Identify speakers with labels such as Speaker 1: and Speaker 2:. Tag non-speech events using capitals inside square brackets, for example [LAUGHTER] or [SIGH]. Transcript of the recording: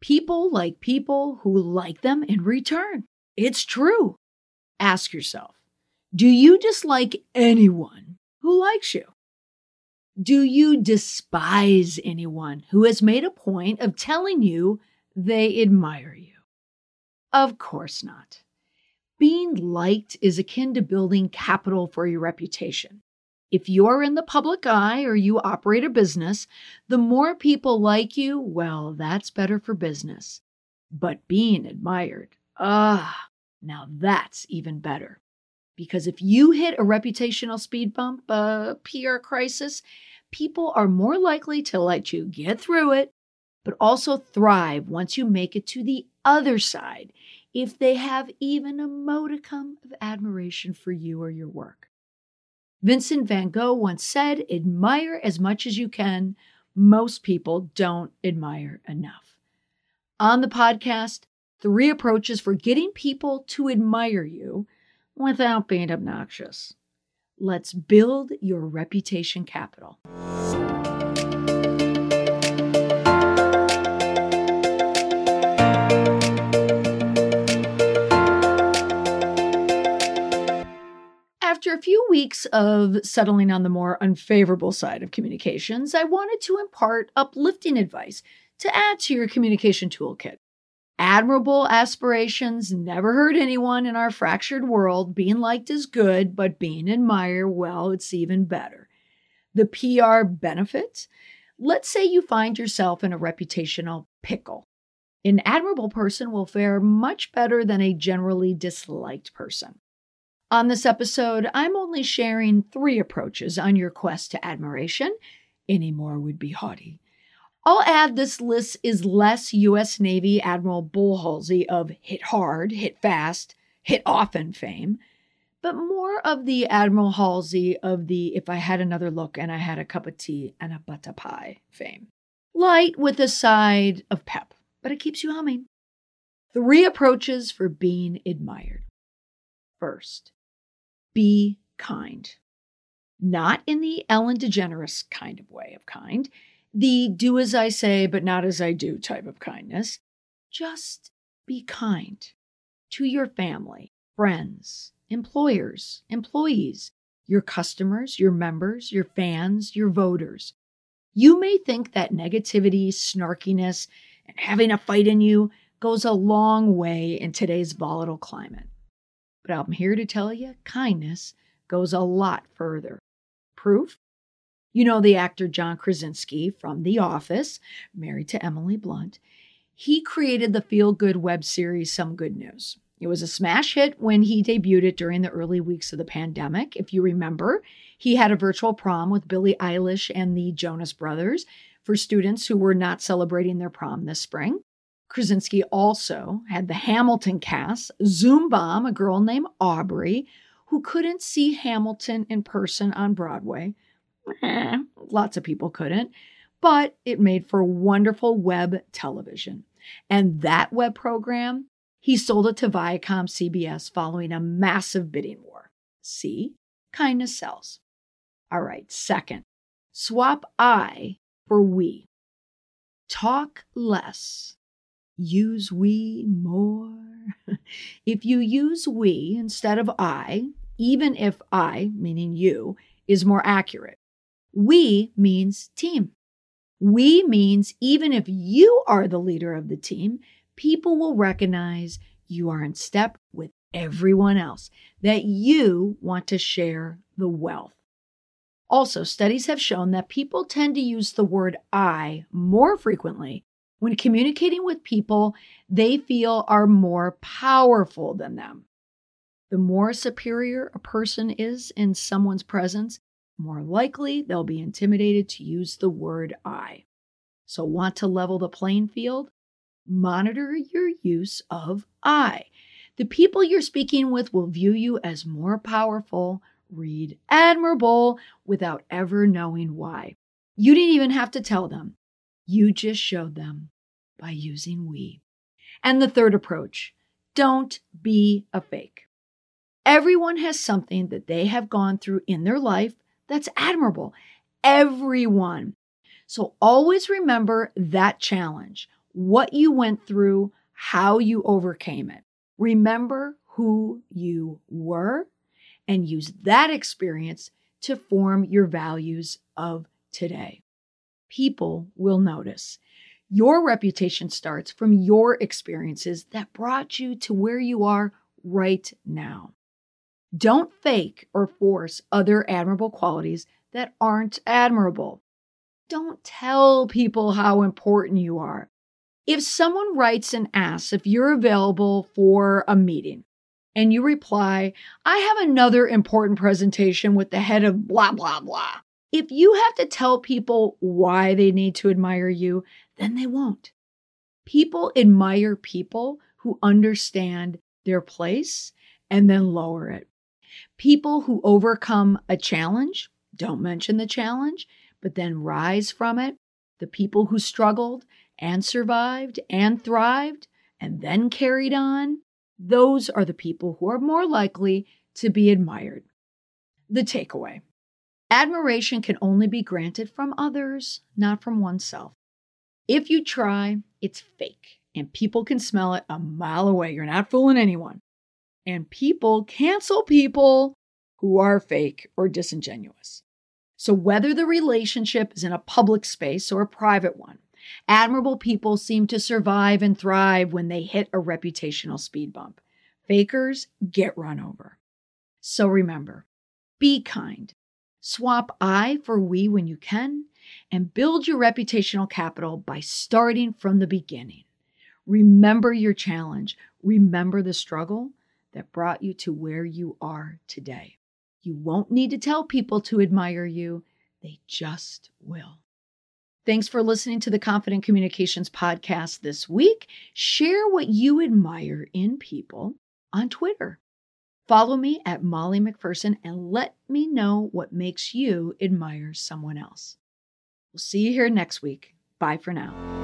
Speaker 1: People like people who like them in return. It's true. Ask yourself do you dislike anyone who likes you? Do you despise anyone who has made a point of telling you they admire you? Of course not. Being liked is akin to building capital for your reputation. If you're in the public eye or you operate a business, the more people like you, well, that's better for business. But being admired, ah, now that's even better. Because if you hit a reputational speed bump, a PR crisis, people are more likely to let you get through it, but also thrive once you make it to the other side if they have even a modicum of admiration for you or your work. Vincent van Gogh once said, Admire as much as you can. Most people don't admire enough. On the podcast, three approaches for getting people to admire you without being obnoxious. Let's build your reputation capital. After a few weeks of settling on the more unfavorable side of communications, I wanted to impart uplifting advice to add to your communication toolkit. Admirable aspirations never hurt anyone in our fractured world. Being liked is good, but being admired, well, it's even better. The PR benefits? Let's say you find yourself in a reputational pickle. An admirable person will fare much better than a generally disliked person. On this episode, I'm only sharing three approaches on your quest to admiration. Any more would be haughty. I'll add this list is less U.S. Navy Admiral Bull Halsey of hit hard, hit fast, hit often fame, but more of the Admiral Halsey of the if I had another look and I had a cup of tea and a butter pie fame. Light with a side of pep, but it keeps you humming. Three approaches for being admired. First, be kind. Not in the Ellen DeGeneres kind of way of kind, the do as I say, but not as I do type of kindness. Just be kind to your family, friends, employers, employees, your customers, your members, your fans, your voters. You may think that negativity, snarkiness, and having a fight in you goes a long way in today's volatile climate. But I'm here to tell you kindness goes a lot further. Proof? You know the actor John Krasinski from The Office, married to Emily Blunt. He created the feel good web series Some Good News. It was a smash hit when he debuted it during the early weeks of the pandemic. If you remember, he had a virtual prom with Billie Eilish and the Jonas Brothers for students who were not celebrating their prom this spring. Krasinski also had the Hamilton cast, Zoom Bomb, a girl named Aubrey, who couldn't see Hamilton in person on Broadway. Eh, lots of people couldn't, but it made for wonderful web television. And that web program, he sold it to Viacom CBS following a massive bidding war. See, kindness sells. All right, second, swap I for we. Talk less use we more. [LAUGHS] if you use we instead of I, even if I, meaning you, is more accurate, we means team. We means even if you are the leader of the team, people will recognize you are in step with everyone else, that you want to share the wealth. Also, studies have shown that people tend to use the word I more frequently when communicating with people they feel are more powerful than them. The more superior a person is in someone's presence, more likely they'll be intimidated to use the word I. So, want to level the playing field? Monitor your use of I. The people you're speaking with will view you as more powerful, read admirable, without ever knowing why. You didn't even have to tell them. You just showed them by using we. And the third approach don't be a fake. Everyone has something that they have gone through in their life that's admirable. Everyone. So always remember that challenge. what you went through, how you overcame it. Remember who you were and use that experience to form your values of today. People will notice. Your reputation starts from your experiences that brought you to where you are right now. Don't fake or force other admirable qualities that aren't admirable. Don't tell people how important you are. If someone writes and asks if you're available for a meeting, and you reply, I have another important presentation with the head of blah, blah, blah. If you have to tell people why they need to admire you, then they won't. People admire people who understand their place and then lower it. People who overcome a challenge, don't mention the challenge, but then rise from it. The people who struggled and survived and thrived and then carried on, those are the people who are more likely to be admired. The takeaway admiration can only be granted from others, not from oneself. If you try, it's fake, and people can smell it a mile away. You're not fooling anyone. And people cancel people who are fake or disingenuous. So, whether the relationship is in a public space or a private one, Admirable people seem to survive and thrive when they hit a reputational speed bump. Fakers get run over. So remember be kind, swap I for we when you can, and build your reputational capital by starting from the beginning. Remember your challenge, remember the struggle that brought you to where you are today. You won't need to tell people to admire you, they just will. Thanks for listening to the Confident Communications podcast this week. Share what you admire in people on Twitter. Follow me at Molly McPherson and let me know what makes you admire someone else. We'll see you here next week. Bye for now.